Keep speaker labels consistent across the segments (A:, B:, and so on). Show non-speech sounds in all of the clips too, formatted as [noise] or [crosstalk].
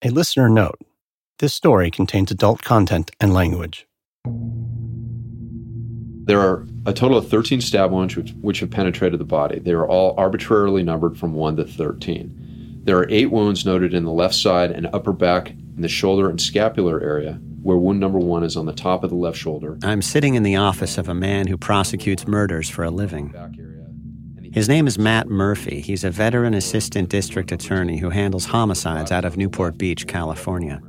A: A listener note this story contains adult content and language.
B: There are a total of 13 stab wounds which, which, have penetrated the body. They are all arbitrarily numbered from 1 to 13. There are eight wounds noted in the left side and upper back in the shoulder and scapular area, where wound number one is on the top of the left shoulder.
C: I'm sitting in the office of a man who prosecutes murders for a living. His name is Matt Murphy. He's a veteran assistant district attorney who handles homicides out of Newport Beach, California.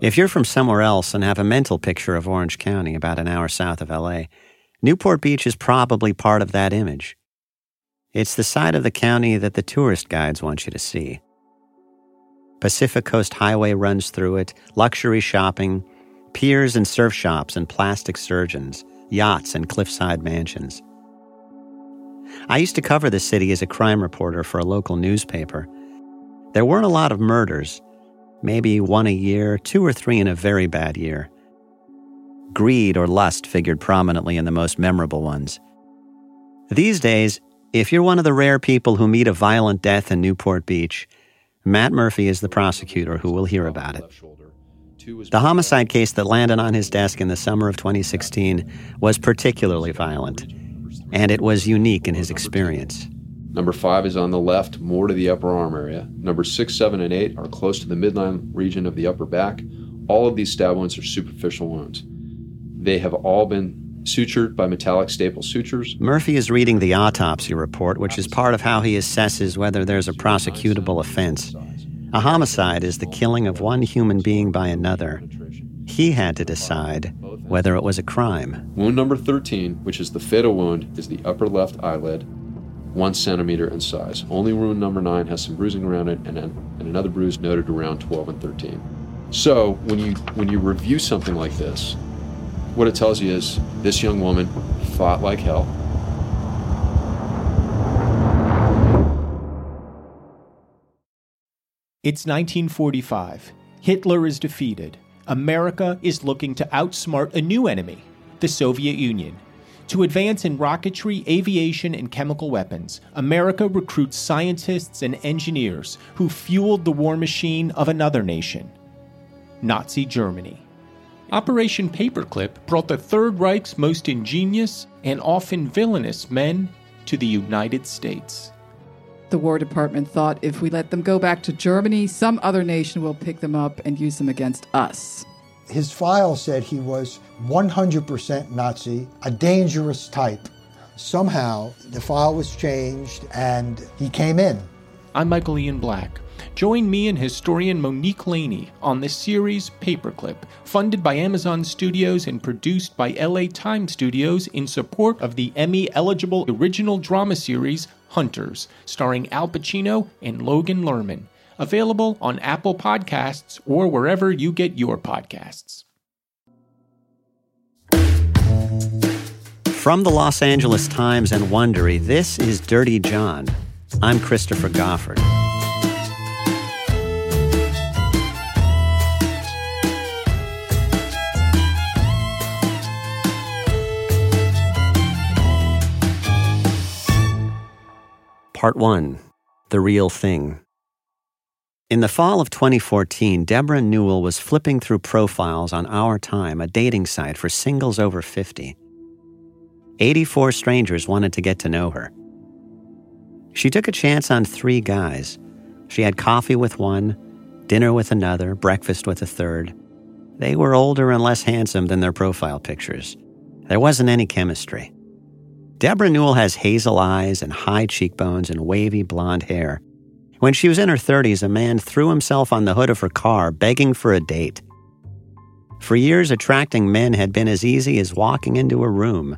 C: If you're from somewhere else and have a mental picture of Orange County about an hour south of LA, Newport Beach is probably part of that image. It's the side of the county that the tourist guides want you to see. Pacific Coast Highway runs through it, luxury shopping, piers and surf shops and plastic surgeons, yachts and cliffside mansions. I used to cover the city as a crime reporter for a local newspaper. There weren't a lot of murders, maybe one a year, two or three in a very bad year. Greed or lust figured prominently in the most memorable ones. These days, if you're one of the rare people who meet a violent death in Newport Beach, Matt Murphy is the prosecutor who will hear about it. The homicide case that landed on his desk in the summer of 2016 was particularly violent, and it was unique in his experience.
B: Number five is on the left, more to the upper arm area. Number six, seven, and eight are close to the midline region of the upper back. All of these stab wounds are superficial wounds. They have all been sutured by metallic staple sutures.
C: Murphy is reading the autopsy report, which is part of how he assesses whether there's a prosecutable offense. A homicide is the killing of one human being by another. He had to decide whether it was a crime.
B: Wound number 13, which is the fatal wound, is the upper left eyelid one centimeter in size. Only wound number nine has some bruising around it, and, and another bruise noted around 12 and 13. So when you when you review something like this, what it tells you is this young woman fought like hell.
D: It's 1945. Hitler is defeated. America is looking to outsmart a new enemy, the Soviet Union. To advance in rocketry, aviation, and chemical weapons, America recruits scientists and engineers who fueled the war machine of another nation Nazi Germany. Operation Paperclip brought the Third Reich's most ingenious and often villainous men to the United States.
E: The War Department thought if we let them go back to Germany, some other nation will pick them up and use them against us.
F: His file said he was 100% Nazi, a dangerous type. Somehow, the file was changed and he came in.
D: I'm Michael Ian Black. Join me and historian Monique Laney on the series Paperclip, funded by Amazon Studios and produced by LA Times Studios in support of the Emmy eligible original drama series Hunters, starring Al Pacino and Logan Lerman available on Apple Podcasts or wherever you get your podcasts.
C: From the Los Angeles Times and Wondery, this is Dirty John. I'm Christopher Goffard. Part 1 The Real Thing. In the fall of 2014, Debra Newell was flipping through profiles on Our Time, a dating site for singles over 50. 84 strangers wanted to get to know her. She took a chance on three guys. She had coffee with one, dinner with another, breakfast with a third. They were older and less handsome than their profile pictures. There wasn't any chemistry. Debra Newell has hazel eyes and high cheekbones and wavy blonde hair. When she was in her 30s, a man threw himself on the hood of her car begging for a date. For years, attracting men had been as easy as walking into a room.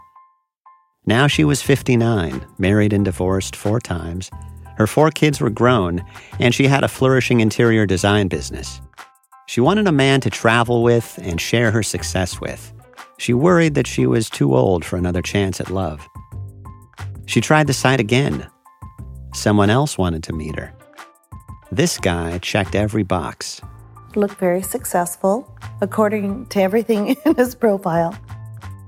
C: Now she was 59, married and divorced four times. Her four kids were grown, and she had a flourishing interior design business. She wanted a man to travel with and share her success with. She worried that she was too old for another chance at love. She tried the site again. Someone else wanted to meet her. This guy checked every box.
G: Looked very successful, according to everything [laughs] in his profile.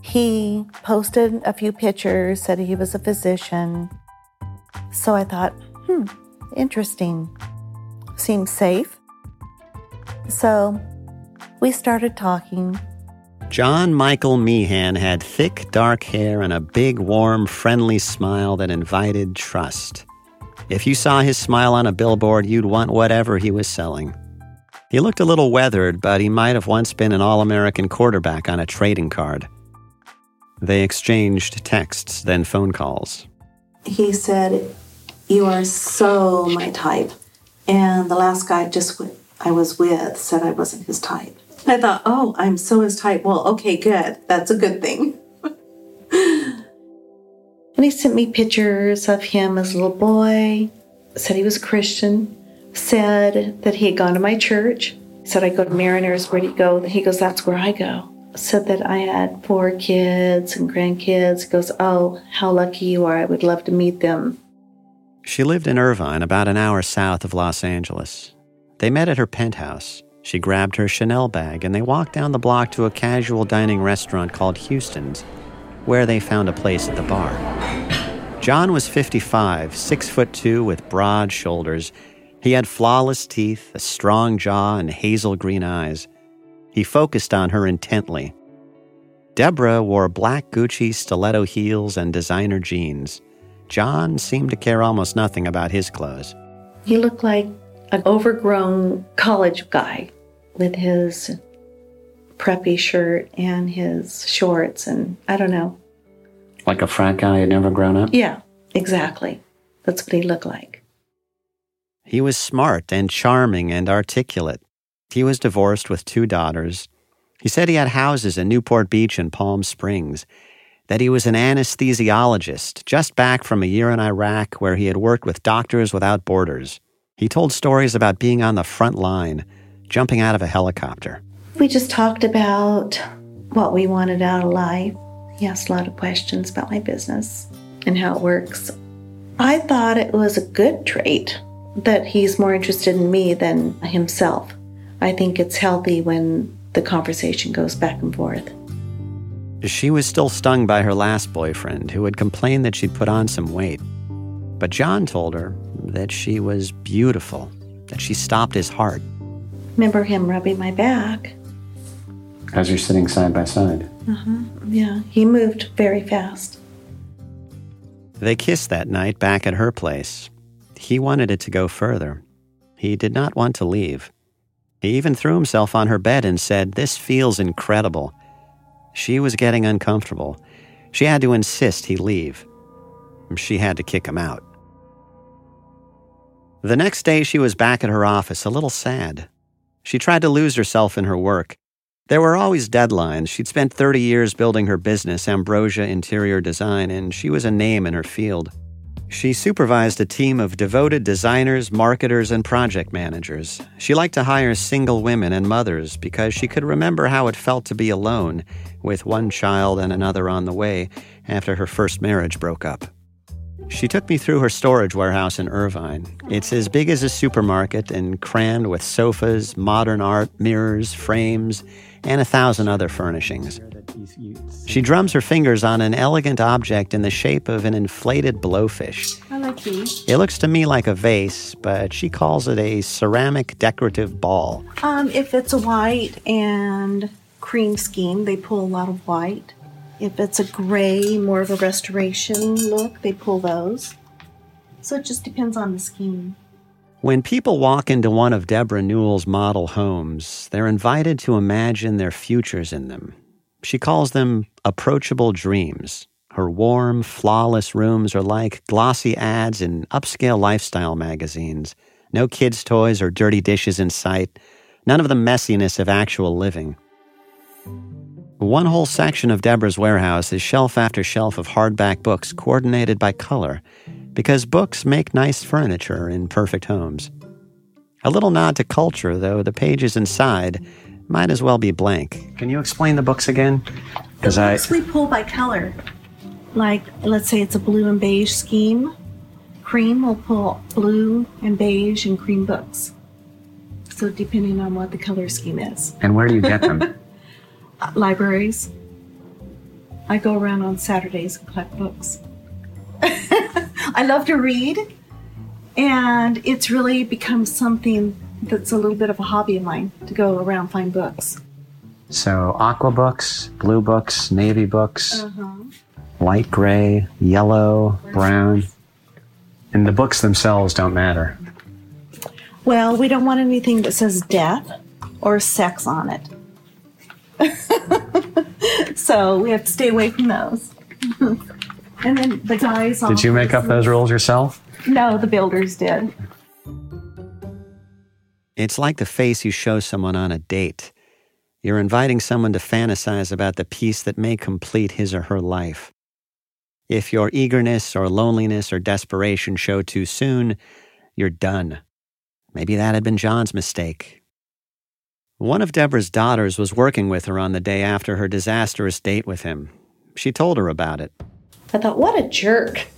G: He posted a few pictures, said he was a physician. So I thought, hmm, interesting. Seems safe. So we started talking.
C: John Michael Meehan had thick, dark hair and a big, warm, friendly smile that invited trust. If you saw his smile on a billboard, you'd want whatever he was selling. He looked a little weathered, but he might have once been an All American quarterback on a trading card. They exchanged texts, then phone calls.
G: He said, You are so my type. And the last guy just I was with said I wasn't his type. I thought, Oh, I'm so his type. Well, okay, good. That's a good thing. [laughs] and he sent me pictures of him as a little boy, said he was a Christian, said that he had gone to my church, said I go to Mariners, where'd he go? He goes, That's where I go said that I had four kids and grandkids. He goes, Oh, how lucky you are. I would love to meet them.
C: She lived in Irvine, about an hour south of Los Angeles. They met at her penthouse. She grabbed her Chanel bag and they walked down the block to a casual dining restaurant called Houston's, where they found a place at the bar. John was 55, six foot two with broad shoulders. He had flawless teeth, a strong jaw, and hazel green eyes. He focused on her intently. Debra wore black Gucci stiletto heels and designer jeans. John seemed to care almost nothing about his clothes.
G: He looked like an overgrown college guy with his preppy shirt and his shorts, and I don't know.
C: Like a frat guy had never grown up?
G: Yeah, exactly. That's what he looked like.
C: He was smart and charming and articulate. He was divorced with two daughters. He said he had houses in Newport Beach and Palm Springs, that he was an anesthesiologist just back from a year in Iraq where he had worked with Doctors Without Borders. He told stories about being on the front line, jumping out of a helicopter.
G: We just talked about what we wanted out of life. He asked a lot of questions about my business and how it works. I thought it was a good trait that he's more interested in me than himself. I think it's healthy when the conversation goes back and forth.
C: She was still stung by her last boyfriend, who had complained that she'd put on some weight. But John told her that she was beautiful, that she stopped his heart.
G: Remember him rubbing my back?
C: As you're sitting side by side.
G: Uh huh. Yeah, he moved very fast.
C: They kissed that night back at her place. He wanted it to go further. He did not want to leave. He even threw himself on her bed and said, This feels incredible. She was getting uncomfortable. She had to insist he leave. She had to kick him out. The next day, she was back at her office, a little sad. She tried to lose herself in her work. There were always deadlines. She'd spent 30 years building her business, Ambrosia Interior Design, and she was a name in her field. She supervised a team of devoted designers, marketers, and project managers. She liked to hire single women and mothers because she could remember how it felt to be alone, with one child and another on the way, after her first marriage broke up. She took me through her storage warehouse in Irvine. It's as big as a supermarket and crammed with sofas, modern art, mirrors, frames, and a thousand other furnishings. She drums her fingers on an elegant object in the shape of an inflated blowfish.
G: I like these.
C: It looks to me like a vase, but she calls it a ceramic decorative ball.
H: Um, if it's a white and cream scheme, they pull a lot of white. If it's a gray, more of a restoration look, they pull those. So it just depends on the scheme.
C: When people walk into one of Debra Newell's model homes, they're invited to imagine their futures in them. She calls them approachable dreams. Her warm, flawless rooms are like glossy ads in upscale lifestyle magazines. No kids' toys or dirty dishes in sight. None of the messiness of actual living. One whole section of Debra's warehouse is shelf after shelf of hardback books coordinated by color, because books make nice furniture in perfect homes. A little nod to culture, though the pages inside might as well be blank. Can you explain the books again?
H: Because I we pull by color. Like, let's say it's a blue and beige scheme. Cream will pull blue and beige and cream books. So depending on what the color scheme is.
C: And where do you get them? [laughs]
H: Uh, libraries. I go around on Saturdays and collect books. [laughs] I love to read, and it's really become something That's a little bit of a hobby of mine to go around find books.
C: So, aqua books, blue books, navy books,
H: Uh-huh.
C: light gray, yellow, brown. And the books themselves don't matter.
H: Well, we don't want anything that says death or sex on it. [laughs] so we have to stay away from those. [laughs] and then the guys.
C: Did you make up those rules yourself?
H: No, the builders did.
C: It's like the face you show someone on a date. You're inviting someone to fantasize about the piece that may complete his or her life. If your eagerness or loneliness or desperation show too soon, you're done. Maybe that had been John's mistake. One of Debra's daughters was working with her on the day after her disastrous date with him. She told her about it.
G: I thought, what a jerk. [laughs]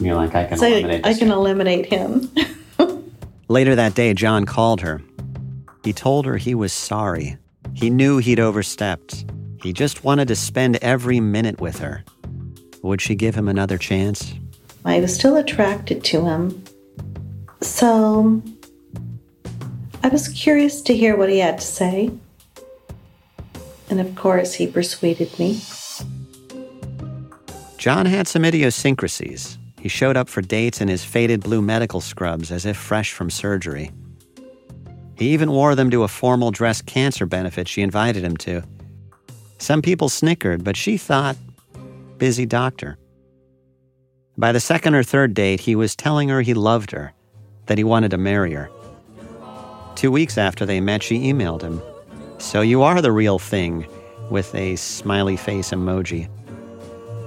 C: You're like, I can
G: so I can eliminate him. [laughs]
C: Later that day, John called her. He told her he was sorry. He knew he'd overstepped. He just wanted to spend every minute with her. Would she give him another chance?
G: I was still attracted to him. So I was curious to hear what he had to say. And of course, he persuaded me.
C: John had some idiosyncrasies. He showed up for dates in his faded blue medical scrubs as if fresh from surgery. He even wore them to a formal dress cancer benefit she invited him to. Some people snickered, but she thought, busy doctor. By the second or third date, he was telling her he loved her, that he wanted to marry her. Two weeks after they met, she emailed him, So you are the real thing, with a smiley face emoji.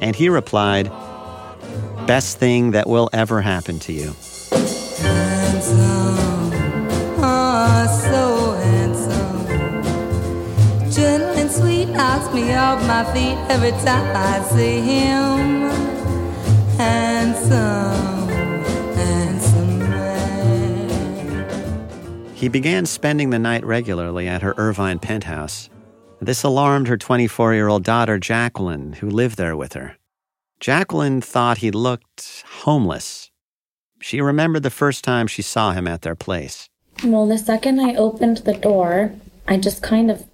C: And he replied, Best thing that will ever happen to you.
I: Handsome, oh, so handsome. Gentle and sweet, knocks me off my feet every time I see him. Handsome,
C: He began spending the night regularly at her Irvine penthouse. This alarmed her 24 year old daughter, Jacqueline, who lived there with her. Jacqueline thought he looked homeless. She remembered the first time she saw him at their place.
J: Well, the second I opened the door, I just kind of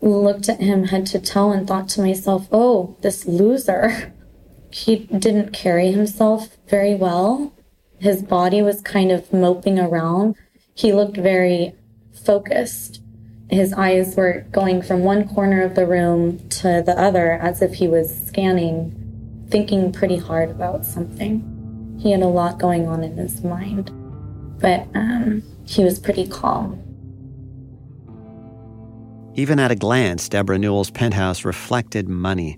J: looked at him head to toe and thought to myself, oh, this loser. [laughs] He didn't carry himself very well. His body was kind of moping around. He looked very focused. His eyes were going from one corner of the room to the other as if he was scanning, thinking pretty hard about something. He had a lot going on in his mind, but um, he was pretty calm.
C: Even at a glance, Debra Newell's penthouse reflected money.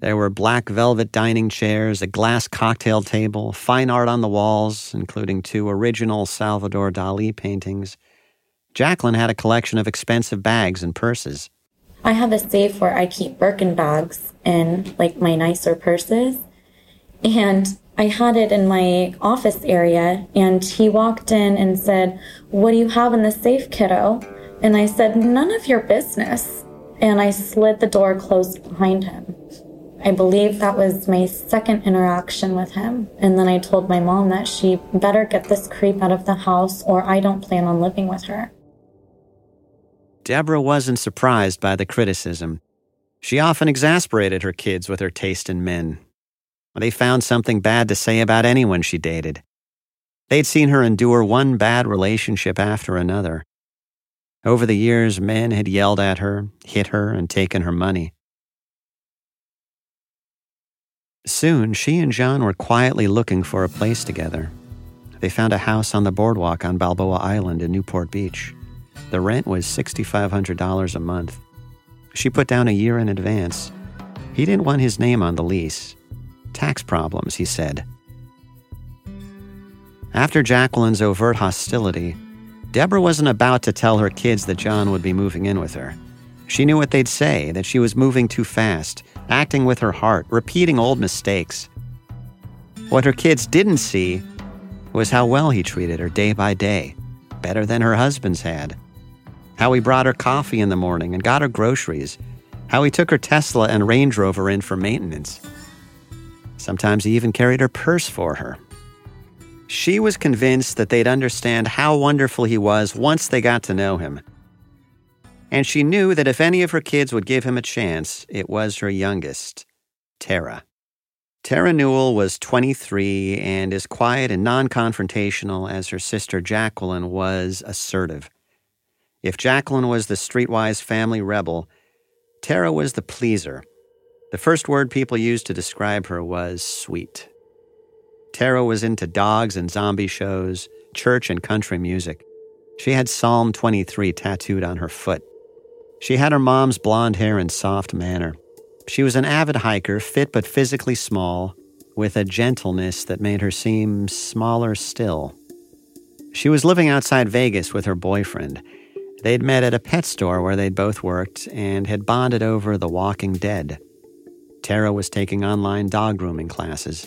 C: There were black velvet dining chairs, a glass cocktail table, fine art on the walls, including two original Salvador Dali paintings. Jacqueline had a collection of expensive bags and purses.
J: I have a safe where I keep Birkin bags and like my nicer purses. And I had it in my office area, and he walked in and said, What do you have in the safe, kiddo? And I said, None of your business. And I slid the door closed behind him. I believe that was my second interaction with him. And then I told my mom that she better get this creep out of the house or I don't plan on living with her.
C: Debra wasn't surprised by the criticism. She often exasperated her kids with her taste in men. They found something bad to say about anyone she dated. They'd seen her endure one bad relationship after another. Over the years, men had yelled at her, hit her, and taken her money. Soon, she and John were quietly looking for a place together. They found a house on the boardwalk on Balboa Island in Newport Beach. The rent was $6,500 a month. She put down a year in advance. He didn't want his name on the lease. Tax problems, he said. After Jacqueline's overt hostility, Debra wasn't about to tell her kids that John would be moving in with her. She knew what they'd say that she was moving too fast, acting with her heart, repeating old mistakes. What her kids didn't see was how well he treated her day by day, better than her husband's had. How he brought her coffee in the morning and got her groceries. How he took her Tesla and Range Rover in for maintenance. Sometimes he even carried her purse for her. She was convinced that they'd understand how wonderful he was once they got to know him. And she knew that if any of her kids would give him a chance, it was her youngest, Tara. Tara Newell was 23 and as quiet and non confrontational as her sister Jacqueline was assertive. If Jacqueline was the streetwise family rebel, Tara was the pleaser. The first word people used to describe her was sweet. Tara was into dogs and zombie shows, church and country music. She had Psalm 23 tattooed on her foot. She had her mom's blonde hair and soft manner. She was an avid hiker, fit but physically small, with a gentleness that made her seem smaller still. She was living outside Vegas with her boyfriend. They'd met at a pet store where they'd both worked and had bonded over The Walking Dead. Tara was taking online dog grooming classes.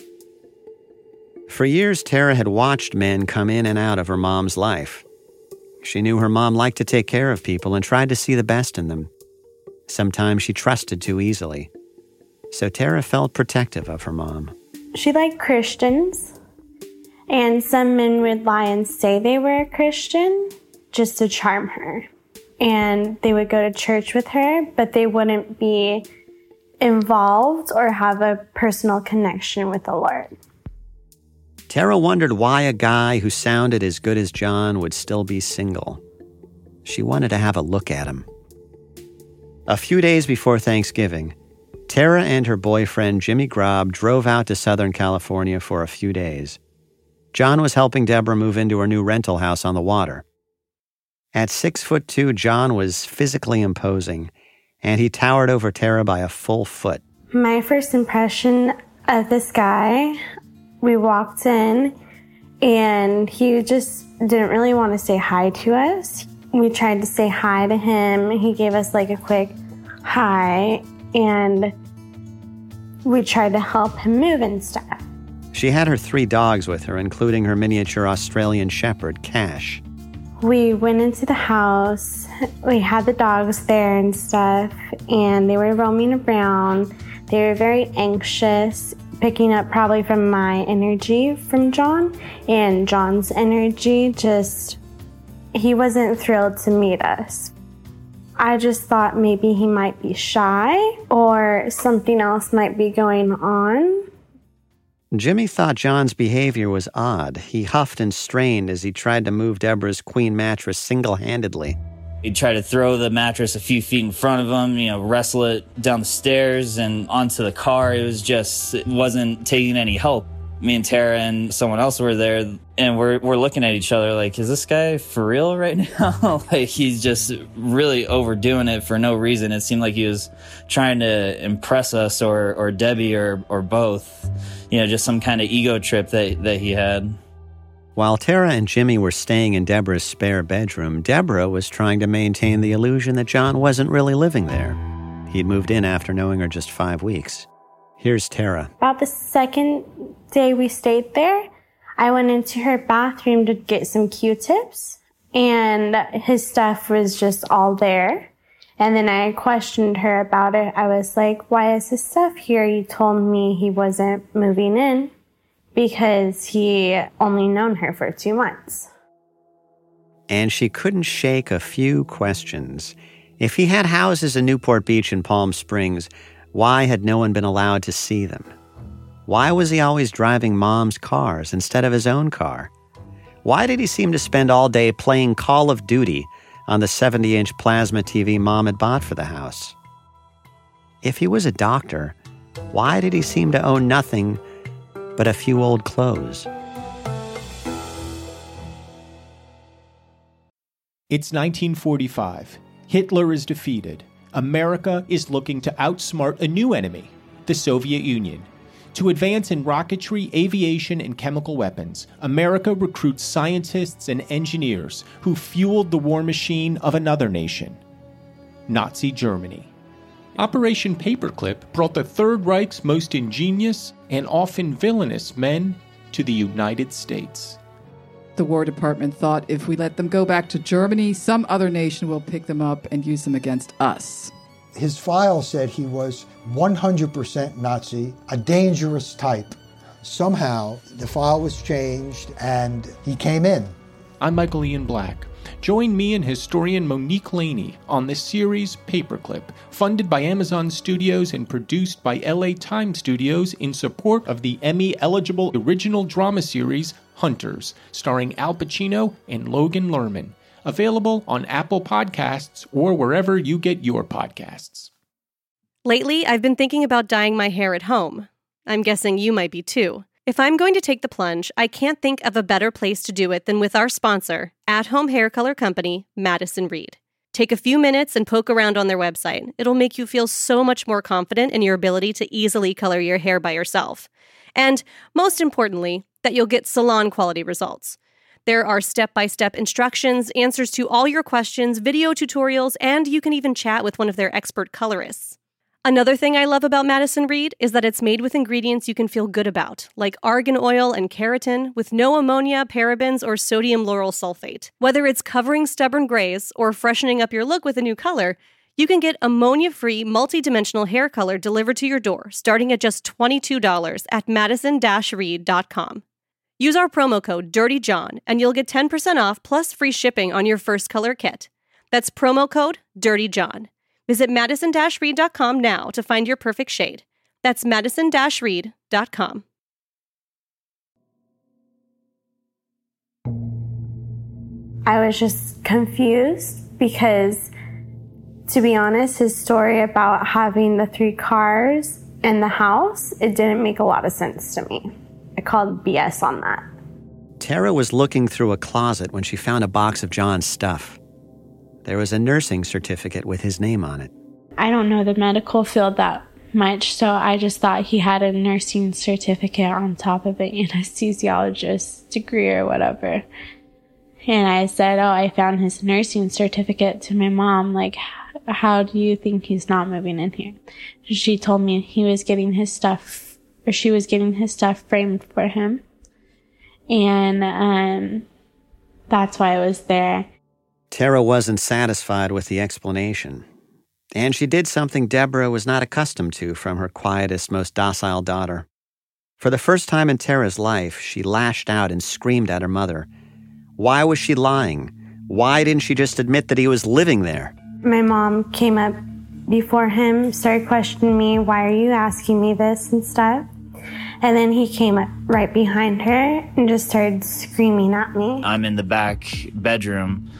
C: For years, Tara had watched men come in and out of her mom's life. She knew her mom liked to take care of people and tried to see the best in them. Sometimes she trusted too easily. So Tara felt protective of her mom.
K: She liked Christians, and some men would lie and say they were a Christian just to charm her. And they would go to church with her, but they wouldn't be involved or have a personal connection with the Lord.
C: Tara wondered why a guy who sounded as good as John would still be single. She wanted to have a look at him. A few days before Thanksgiving, Tara and her boyfriend Jimmy Grob drove out to Southern California for a few days. John was helping Debra move into her new rental house on the water. At six foot two, John was physically imposing, and he towered over Tara by a full foot.
K: My first impression of this guy we walked in and he just didn't really want to say hi to us. We tried to say hi to him. He gave us like a quick hi and we tried to help him move and stuff.
C: She had her three dogs with her, including her miniature Australian Shepherd, Cash.
K: We went into the house. We had the dogs there and stuff, and they were roaming around. They were very anxious picking up probably from my energy from John and John's energy just he wasn't thrilled to meet us. I just thought maybe he might be shy or something else might be going on.
C: Jimmy thought John's behavior was odd. He huffed and strained as he tried to move Debra's queen mattress single handedly.
L: He'd try to throw the mattress a few feet in front of him, you know, wrestle it down the stairs and onto the car. It was just, it wasn't taking any help. Me and Tara and someone else were there, and we're, we're looking at each other like, is this guy for real right [laughs] now? [laughs] like, he's just really overdoing it for no reason. It seemed like he was trying to impress us or, or Debbie or, or both, you know, just some kind of ego trip that, that he had.
C: While Tara and Jimmy were staying in Debra's spare bedroom, Debra was trying to maintain the illusion that John wasn't really living there. He'd moved in after knowing her just five weeks. Here's Tara.
K: About the second day we stayed there, I went into her bathroom to get some Q tips, and his stuff was just all there. And then I questioned her about it. I was like, Why is his stuff here? You told me he wasn't moving in because he only known her for two months.
C: And she couldn't shake a few questions. If he had houses in Newport Beach and Palm Springs, why had no one been allowed to see them? Why was he always driving mom's cars instead of his own car? Why did he seem to spend all day playing Call of Duty on the 70 inch plasma TV mom had bought for the house? If he was a doctor, why did he seem to own nothing but a few old clothes.
D: It's 1945. Hitler is defeated. America is looking to outsmart a new enemy, the Soviet Union. To advance in rocketry, aviation, and chemical weapons, America recruits scientists and engineers who fueled the war machine of another nation Nazi Germany. Operation Paperclip brought the Third Reich's most ingenious and often villainous men to the United States.
E: The War Department thought if we let them go back to Germany, some other nation will pick them up and use them against us.
F: His file said he was 100% Nazi, a dangerous type, Somehow the file was changed and he came in.
D: I'm Michael Ian Black. Join me and historian Monique Laney on this series, Paperclip, funded by Amazon Studios and produced by LA Times Studios in support of the Emmy eligible original drama series, Hunters, starring Al Pacino and Logan Lerman. Available on Apple Podcasts or wherever you get your podcasts.
M: Lately, I've been thinking about dyeing my hair at home. I'm guessing you might be too. If I'm going to take the plunge, I can't think of a better place to do it than with our sponsor, at home hair color company, Madison Reed. Take a few minutes and poke around on their website. It'll make you feel so much more confident in your ability to easily color your hair by yourself. And most importantly, that you'll get salon quality results. There are step by step instructions, answers to all your questions, video tutorials, and you can even chat with one of their expert colorists. Another thing I love about Madison Reed is that it's made with ingredients you can feel good about, like argan oil and keratin, with no ammonia, parabens, or sodium lauryl sulfate. Whether it's covering stubborn grays or freshening up your look with a new color, you can get ammonia free, multi-dimensional hair color delivered to your door, starting at just $22 at madison reed.com. Use our promo code DIRTYJOHN and you'll get 10% off plus free shipping on your first color kit. That's promo code DIRTYJOHN. Visit madison-reed.com now to find your perfect shade. That's madison-reed.com.
K: I was just confused because, to be honest, his story about having the three cars and the house, it didn't make a lot of sense to me. I called BS on that.
C: Tara was looking through a closet when she found a box of John's stuff. There was a nursing certificate with his name on it.
N: I don't know the medical field that much, so I just thought he had a nursing certificate on top of an anesthesiologist degree or whatever. And I said, Oh, I found his nursing certificate to my mom. Like, how do you think he's not moving in here? She told me he was getting his stuff, or she was getting his stuff framed for him. And, um, that's why I was there.
C: Tara wasn't satisfied with the explanation. And she did something Debra was not accustomed to from her quietest, most docile daughter. For the first time in Tara's life, she lashed out and screamed at her mother. Why was she lying? Why didn't she just admit that he was living there?
K: My mom came up before him, started questioning me, why are you asking me this and stuff? And then he came up right behind her and just started screaming at me.
L: I'm in the back bedroom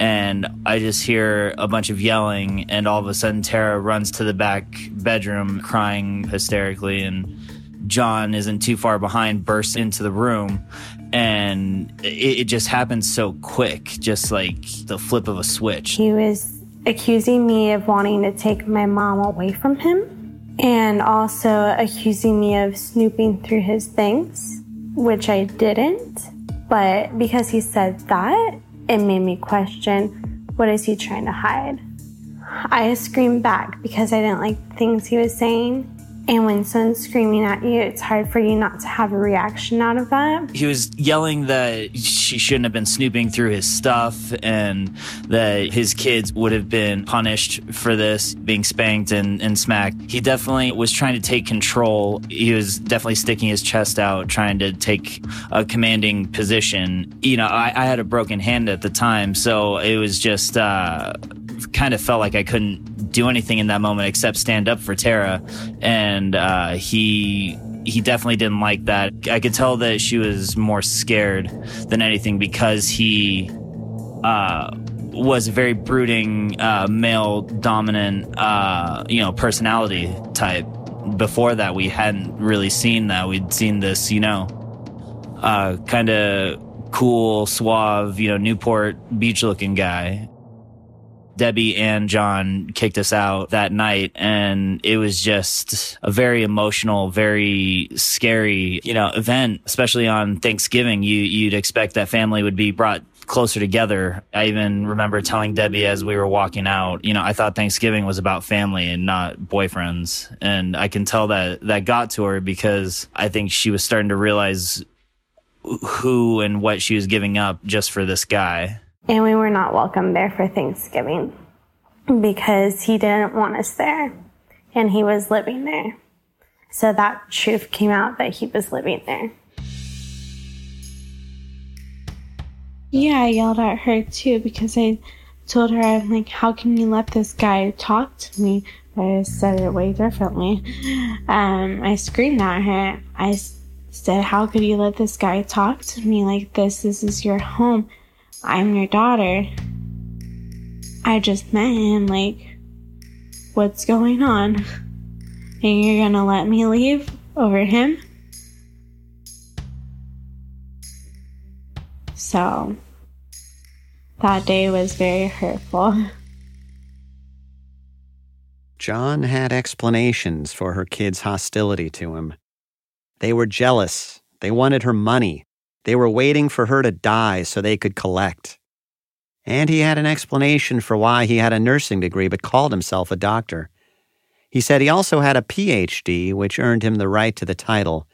L: and I just hear a bunch of yelling, and all of a sudden Tara runs to the back bedroom crying hysterically, and John isn't too far behind, bursts into the room, and it, it just happens so quick, just like the flip of a switch.
K: He was accusing me of wanting to take my mom away from him, and also accusing me of snooping through his things, which I didn't. But because he said that, it made me question what is he trying to hide? I screamed back because I didn't like things he was saying. And when someone's screaming at you, it's hard for you not to have a reaction out of that.
L: He was yelling that she shouldn't have been snooping through his stuff and that his kids would have been punished for this, being spanked and, and smacked. He definitely was trying to take control. He was definitely sticking his chest out, trying to take a commanding position. You know, I, I had a broken hand at the time, so it was just uh, kind of felt like I couldn't do anything in that moment except stand up for Tara. And uh, he he definitely didn't like that. I could tell that she was more scared than anything because he uh, was a very brooding, uh, male dominant, uh, you know, personality type. Before that, we hadn't really seen that. We'd seen this, you know, uh, kind of cool, suave, you know, Newport beach looking guy. Debbie and John kicked us out that night and it was just a very emotional, very scary, you know, event, especially on Thanksgiving. You, you'd expect that family would be brought closer together. I even remember telling Debbie as we were walking out, you know, I thought Thanksgiving was about family and not boyfriends. And I can tell that that got to her because I think she was starting to realize who and what she was giving up just for this guy.
K: And we were not welcome there for Thanksgiving because he didn't want us there and he was living there. So that truth came out that he was living there.
N: Yeah, I yelled at her too because I told her, I'm like, how can you let this guy talk to me? But I said it way differently. Um, I screamed at her. I said, How could you let this guy talk to me like this? This is your home. I'm your daughter. I just met him. Like, what's going on? And you're gonna let me leave over him? So, that day was very hurtful.
C: John had explanations for her kids' hostility to him. They were jealous. They wanted her money. They were waiting for her to die so they could collect. And he had an explanation for why he had a nursing degree but called himself a doctor. He said he also had a PhD, which earned him the right to the title,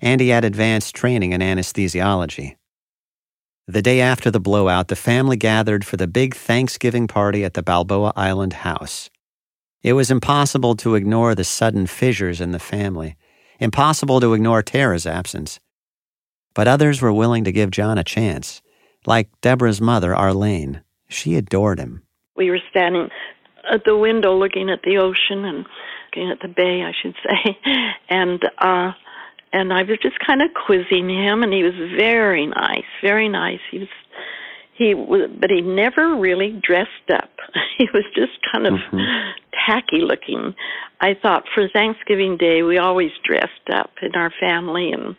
C: and he had advanced training in anesthesiology. The day after the blowout, the family gathered for the big Thanksgiving party at the Balboa Island house. It was impossible to ignore the sudden fissures in the family, impossible to ignore Tara's absence. But others were willing to give John a chance, like Debra's mother, Arlene. She adored him.
O: We were standing at the window looking at the ocean and looking at the bay, I should say, [laughs] and uh and I was just kind of quizzing him, and he was very nice, very nice. He was he was, but he never really dressed up. [laughs] he was just kind of mm-hmm. tacky looking. I thought for Thanksgiving Day we always dressed up in our family and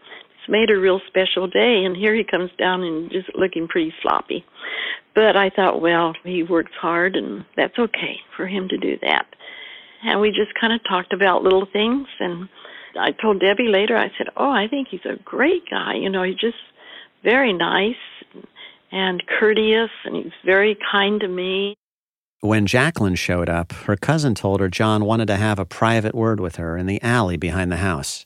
O: it's made a real special day and here he comes down and just looking pretty sloppy. But I thought, well, he works hard and that's okay for him to do that. And we just kind of talked about little things and I told Debbie later, I said, Oh, I think he's a great guy. You know, he's just very nice and courteous, and he's very kind to me.
C: When Jacqueline showed up, her cousin told her John wanted to have a private word with her in the alley behind the house.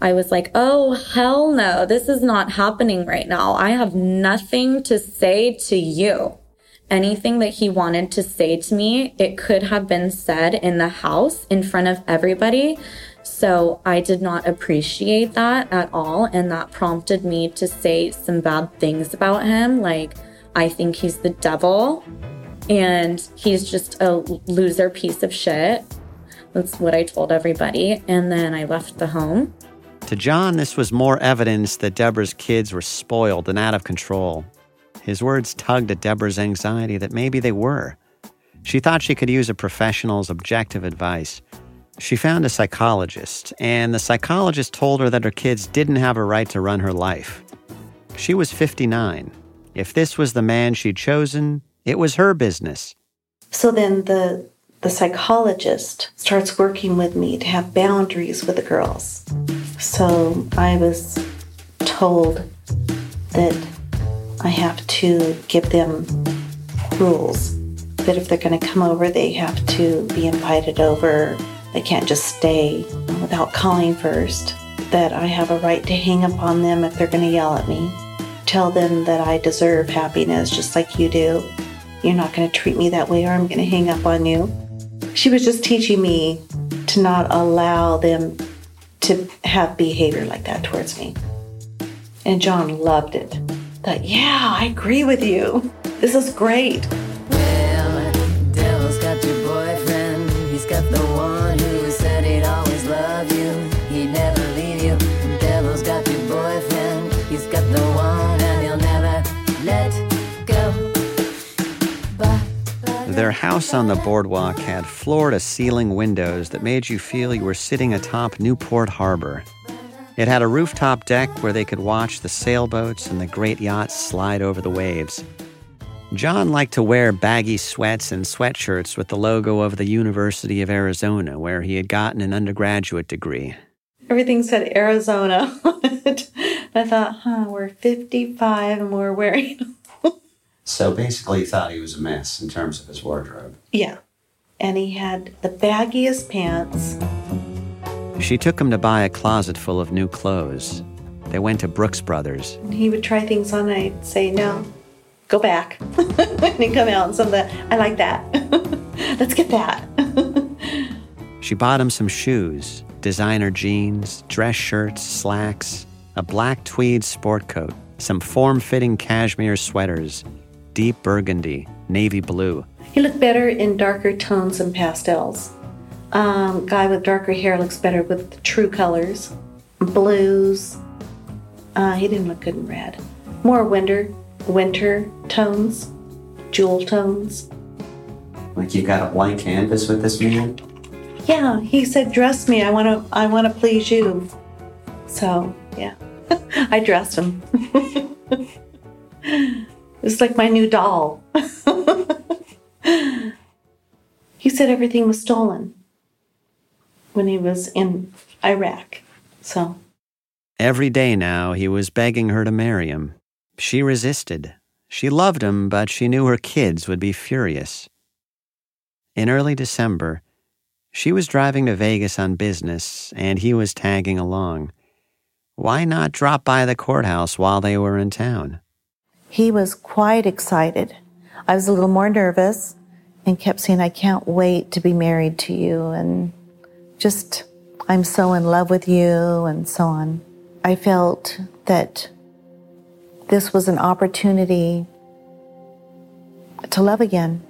J: I was like, oh, hell no, this is not happening right now. I have nothing to say to you. Anything that he wanted to say to me, it could have been said in the house in front of everybody. So I did not appreciate that at all. And that prompted me to say some bad things about him. Like, I think he's the devil and he's just a loser piece of shit. That's what I told everybody. And then I left the home.
C: To John, this was more evidence that Debra's kids were spoiled and out of control. His words tugged at Debra's anxiety that maybe they were. She thought she could use a professional's objective advice. She found a psychologist, and the psychologist told her that her kids didn't have a right to run her life. She was 59. If this was the man she'd chosen, it was her business.
G: So then the the psychologist starts working with me to have boundaries with the girls. So I was told that I have to give them rules. That if they're going to come over, they have to be invited over they can't just stay without calling first. That I have a right to hang up on them if they're going to yell at me. Tell them that I deserve happiness just like you do. You're not going to treat me that way or I'm going to hang up on you. She was just teaching me to not allow them to have behavior like that towards me. And John loved it. Thought, yeah, I agree with you. This is great.
C: Their house on the boardwalk had floor to ceiling windows that made you feel you were sitting atop Newport Harbor. It had a rooftop deck where they could watch the sailboats and the great yachts slide over the waves. John liked to wear baggy sweats and sweatshirts with the logo of the University of Arizona, where he had gotten an undergraduate degree.
G: Everything said Arizona on it. [laughs] I thought, huh, we're 55 and we're wearing
C: so basically, he thought he was a mess in terms of his wardrobe.
G: Yeah. And he had the baggiest pants.
C: She took him to buy a closet full of new clothes. They went to Brooks Brothers.
G: He would try things on, and I'd say, no, go back. [laughs] and he'd come out and some of that, I like that. [laughs] Let's get that. [laughs]
C: she bought him some shoes, designer jeans, dress shirts, slacks, a black tweed sport coat, some form fitting cashmere sweaters, deep burgundy, navy blue.
G: He looked better in darker tones and pastels. Um, guy with darker hair looks better with the true colors, blues. Uh, he didn't look good in red. More winter, winter tones, jewel tones.
C: Like you got a blank canvas with this man?
G: Yeah, he said, "Dress me. I want to. I want to please you." So yeah, [laughs] I dressed him. [laughs] it's like my new doll. [laughs] he said everything was stolen when he was in Iraq. So
C: Every day now, he was begging her to marry him. She resisted. She loved him, but she knew her kids would be furious. In early December, she was driving to Vegas on business, and he was tagging along. Why not drop by the courthouse while they were in town?
G: He was quite excited. I was a little more nervous and kept saying, I can't wait to be married to you. And just, I'm so in love with you, and so on. I felt that this was an opportunity to love again.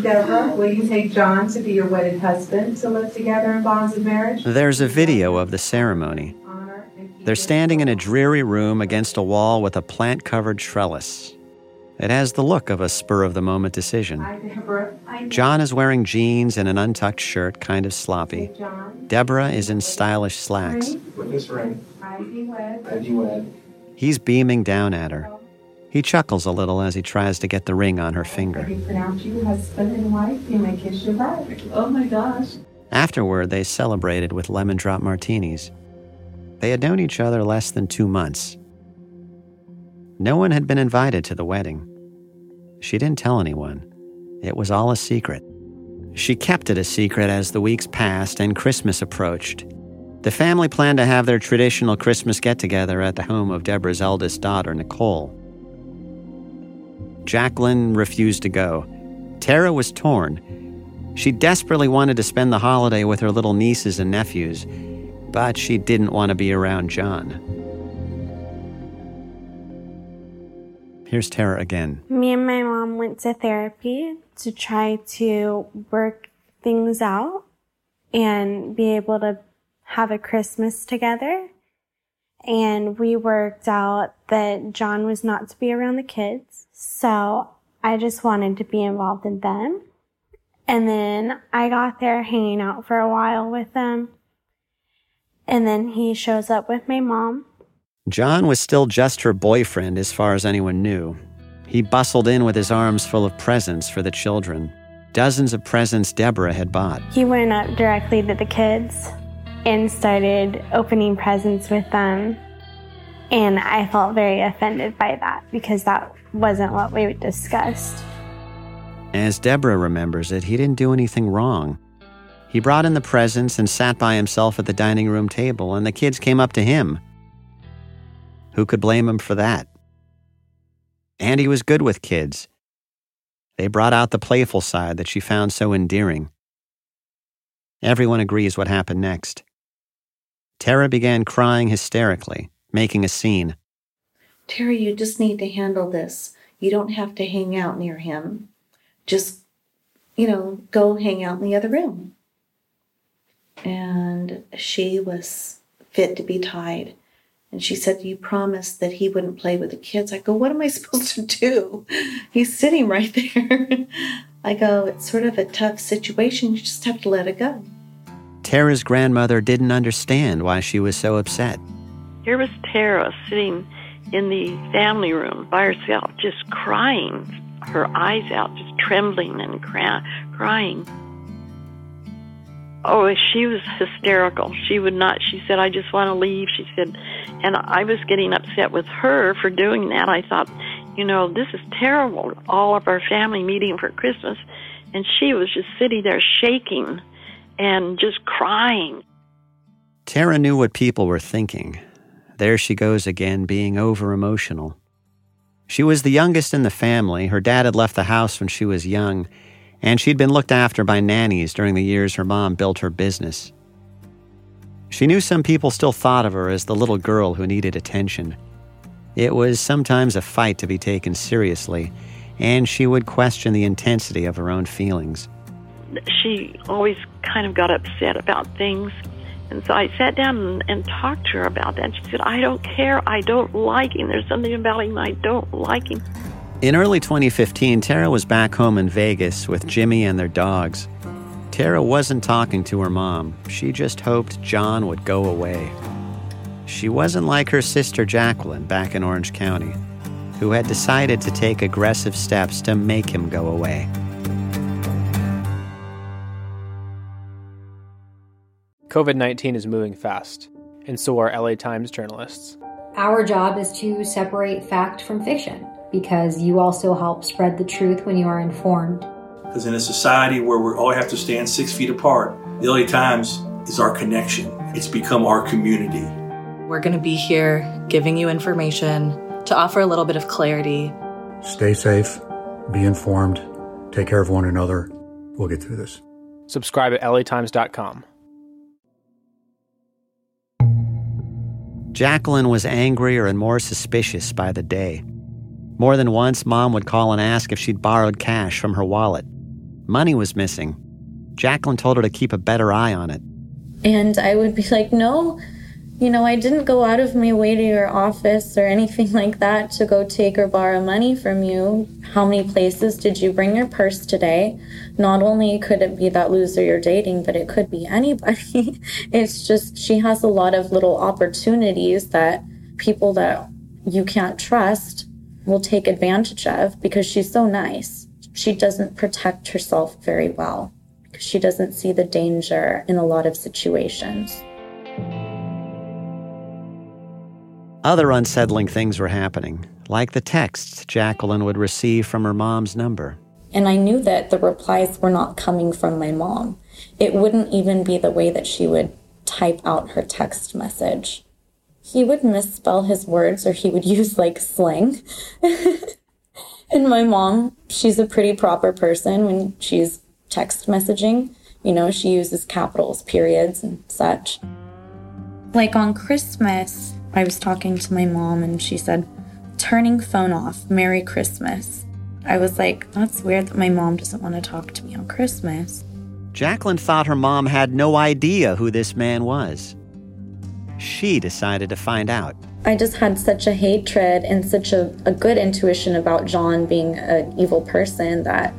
P: Deborah, will you take John to be your wedded husband to live together in bonds of marriage?
C: There's a video of the ceremony. They're standing in a dreary room against a wall with a plant covered trellis. It has the look of a spur of the moment decision.
P: I, Deborah. I,
C: John is wearing jeans and an untucked shirt, kind of sloppy. Debra is in stylish slacks.
Q: With this ring,
P: I be wed.
Q: I do wed.
C: He's beaming down at her. Oh. He chuckles a little as he tries to get the ring on her finger.
P: We pronounce you husband and wife. You may kiss your bride. Oh my gosh.
C: Afterward, they celebrated with lemon drop martinis. They had known each other less than two months. No one had been invited to the wedding. She didn't tell anyone. It was all a secret. She kept it a secret as the weeks passed and Christmas approached. The family planned to have their traditional Christmas get together at the home of Debra's eldest daughter, Nicole. Jacqueline refused to go. Tara was torn. She desperately wanted to spend the holiday with her little nieces and nephews, but she didn't want to be around John. Here's Tara again.
K: Me and my mom went to therapy to try to work things out and be able to have a Christmas together. And we worked out that John was not to be around the kids. So I just wanted to be involved in them. And then I got there hanging out for a while with them. And then he shows up with my mom.
C: John was still just her boyfriend as far as anyone knew. He bustled in with his arms full of presents for the children. Dozens of presents Debra had bought.
K: He went up directly to the kids and started opening presents with them. And I felt very offended by that because that wasn't what we discussed.
C: As Debra remembers it, he didn't do anything wrong. He brought in the presents and sat by himself at the dining room table, and the kids came up to him. Who could blame him for that? And he was good with kids. They brought out the playful side that she found so endearing. Everyone agrees what happened next. Tara began crying hysterically, making a scene.
G: Terry, you just need to handle this. You don't have to hang out near him. Just, you know, go hang out in the other room. And she was fit to be tied. And she said, You promised that he wouldn't play with the kids. I go, What am I supposed to do? He's sitting right [laughs] there. I go, It's sort of a tough situation. You just have to let it go.
C: Tara's grandmother didn't understand why she was so upset.
O: Here was Tara sitting in the family room by herself, just crying, her eyes out, just trembling and cry- crying. Oh, she was hysterical. She would not, she said, I just want to leave. She said, and I was getting upset with her for doing that. I thought, you know, this is terrible. All of our family meeting for Christmas. And she was just sitting there shaking and just crying.
C: Tara knew what people were thinking. There she goes again, being over emotional. She was the youngest in the family. Her dad had left the house when she was young, and she'd been looked after by nannies during the years her mom built her business. She knew some people still thought of her as the little girl who needed attention. It was sometimes a fight to be taken seriously, and she would question the intensity of her own feelings.
O: She always kind of got upset about things. And so I sat down and, and talked to her about that. She said, I don't care. I don't like him. There's something about him I don't like him.
C: In early 2015, Tara was back home in Vegas with Jimmy and their dogs. Tara wasn't talking to her mom. She just hoped John would go away. She wasn't like her sister Jacqueline back in Orange County, who had decided to take aggressive steps to make him go away.
Q: COVID 19 is moving fast, and so are LA Times journalists.
R: Our job is to separate fact from fiction because you also help spread the truth when you are informed.
S: Because in a society where we all have to stand six feet apart, the LA Times is our connection. It's become our community.
T: We're going to be here giving you information to offer a little bit of clarity.
U: Stay safe, be informed, take care of one another. We'll get through this.
Q: Subscribe at latimes.com.
C: Jacqueline was angrier and more suspicious by the day. More than once, Mom would call and ask if she'd borrowed cash from her wallet. Money was missing. Jacqueline told her to keep a better eye on it.
J: And I would be like, no, you know, I didn't go out of my way to your office or anything [laughs] like that to go take or borrow money from you. How many places did you bring your purse today? Not only could it be that loser you're dating, but it could be anybody. [laughs] it's just she has a lot of little opportunities that people that you can't trust will take advantage of because she's so nice. She doesn't protect herself very well because she doesn't see the danger in a lot of situations.
C: Other unsettling things were happening, like the texts Jacqueline would receive from her mom's number.
J: And I knew that the replies were not coming from my mom. It wouldn't even be the way that she would type out her text message. He would misspell his words or he would [laughs] use like slang. [laughs] and my mom, she's a pretty proper person when she's text messaging. You know, she uses capitals, periods, and such. Like on Christmas, I was talking to my mom and she said, turning phone off, Merry Christmas. I was like, that's weird that my mom doesn't want to talk to me on Christmas.
C: Jacqueline thought her mom had no idea who this man was. She decided to find out.
J: I just had such a hatred and such a, a good intuition about John being an evil person that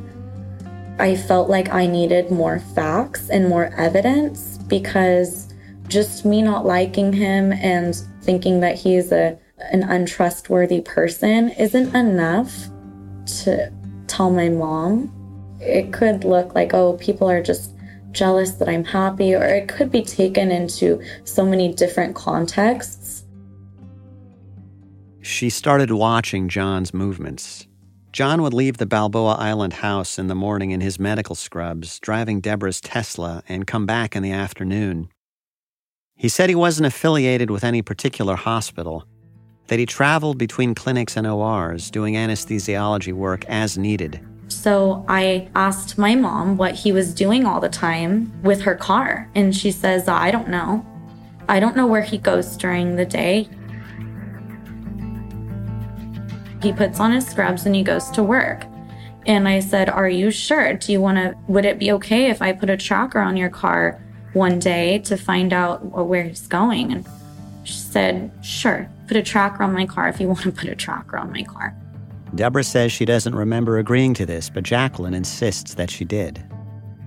J: I felt like I needed more facts and more evidence because just me not liking him and thinking that he's a an untrustworthy person isn't enough to tell my mom. It could look like, oh, people are just jealous that I'm happy, or it could be taken into so many different contexts.
C: She started watching John's movements. John would leave the Balboa Island house in the morning in his medical scrubs, driving Debra's Tesla, and come back in the afternoon. He said he wasn't affiliated with any particular hospital, that he traveled between clinics and ORs doing anesthesiology work as needed.
J: So I asked my mom what he was doing all the time with her car, and she says, I don't know. I don't know where he goes during the day. He puts on his scrubs and he goes to work. And I said, Are you sure? Do you want to? Would it be okay if I put a tracker on your car one day to find out where he's going? And she said, Sure, put a tracker on my car if you want to put a tracker on my car.
C: Debra says she doesn't remember agreeing to this, but Jacqueline insists that she did.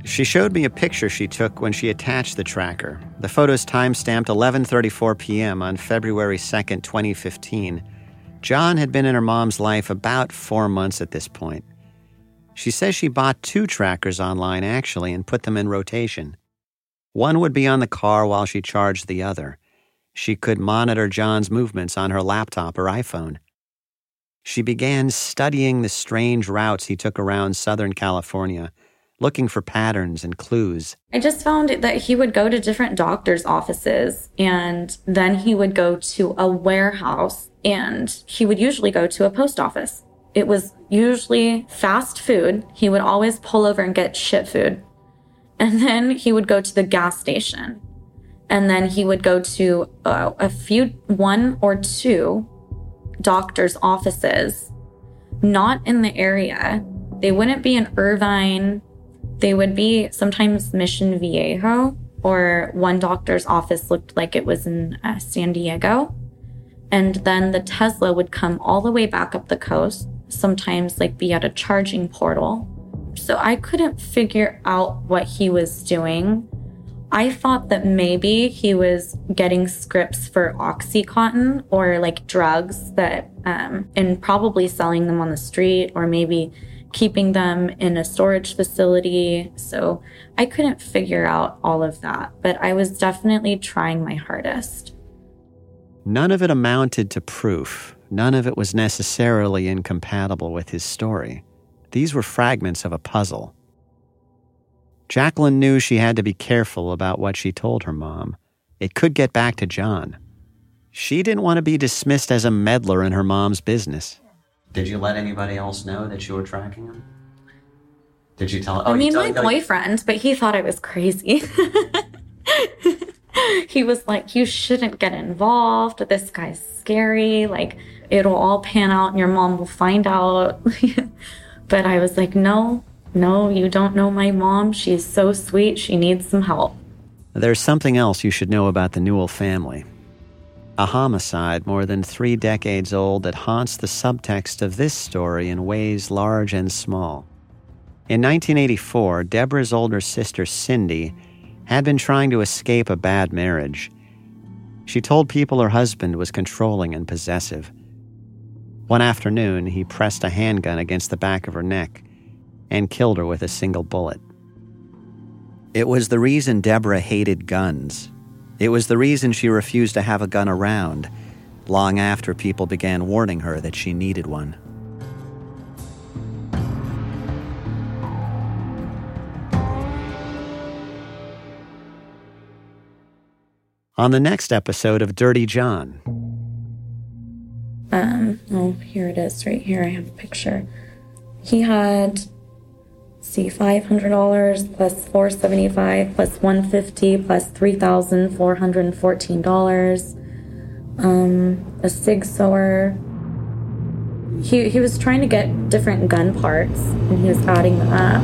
C: She showed me a picture she took when she attached the tracker. The photo's time-stamped 11:34 p.m. on February 2nd, 2015. John had been in her mom's life about 4 months at this point. She says she bought two trackers online actually and put them in rotation. One would be on the car while she charged the other. She could monitor John's movements on her laptop or iPhone. She began studying the strange routes he took around Southern California, looking for patterns and clues.
J: I just found that he would go to different doctors' offices and then he would go to a warehouse and he would usually go to a post office. It was usually fast food. He would always pull over and get shit food. And then he would go to the gas station. And then he would go to uh, a few, one or two doctor's offices, not in the area. They wouldn't be in Irvine. They would be sometimes Mission Viejo, or one doctor's office looked like it was in uh, San Diego. And then the Tesla would come all the way back up the coast, sometimes like be at a charging portal. So I couldn't figure out what he was doing. I thought that maybe he was getting scripts for Oxycontin or like drugs that, um, and probably selling them on the street or maybe keeping them in a storage facility. So I couldn't figure out all of that, but I was definitely trying my hardest.
C: None of it amounted to proof. None of it was necessarily incompatible with his story. These were fragments of a puzzle. Jacqueline knew she had to be careful about what she told her mom. It could get back to John. She didn't want to be dismissed as a meddler in her mom's business. Did you let anybody else know that you were tracking him? Did you tell?
J: Oh, I mean, my boyfriend, but he thought I was crazy. [laughs] he was like, You shouldn't get involved. This guy's scary. Like, it'll all pan out and your mom will find out. [laughs] but I was like, No, no, you don't know my mom. She's so sweet. She needs some help.
C: There's something else you should know about the Newell family. A homicide more than three decades old that haunts the subtext of this story in ways large and small. In 1984, Debra's older sister, Cindy, had been trying to escape a bad marriage. She told people her husband was controlling and possessive. One afternoon, he pressed a handgun against the back of her neck and killed her with a single bullet. It was the reason Debra hated guns. It was the reason she refused to have a gun around, long after people began warning her that she needed one. On the next episode of Dirty John.
J: Um, oh, here it is, right here. I have a picture. He had see $500 plus 475 plus 150 plus $3,414. Um, a sig sauer. He, he was trying to get different gun parts and he was adding them up.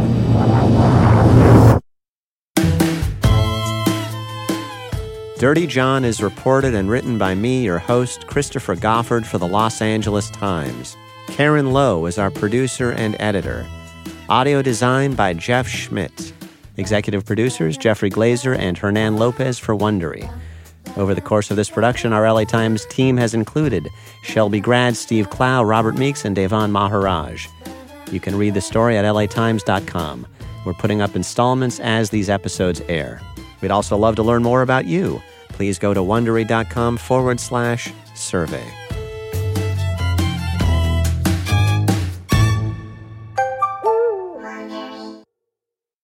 C: Dirty John is reported and written by me, your host, Christopher Goffard, for the Los Angeles Times. Karen Lowe is our producer and editor. Audio design by Jeff Schmidt. Executive producers Jeffrey Glazer and Hernan Lopez for Wondery. Over the course of this production, our LA Times team has included Shelby Grad, Steve Clow, Robert Meeks, and Davan Maharaj. You can read the story at latimes.com. We're putting up installments as these episodes air. We'd also love to learn more about you. Please go to wondery.com forward slash survey.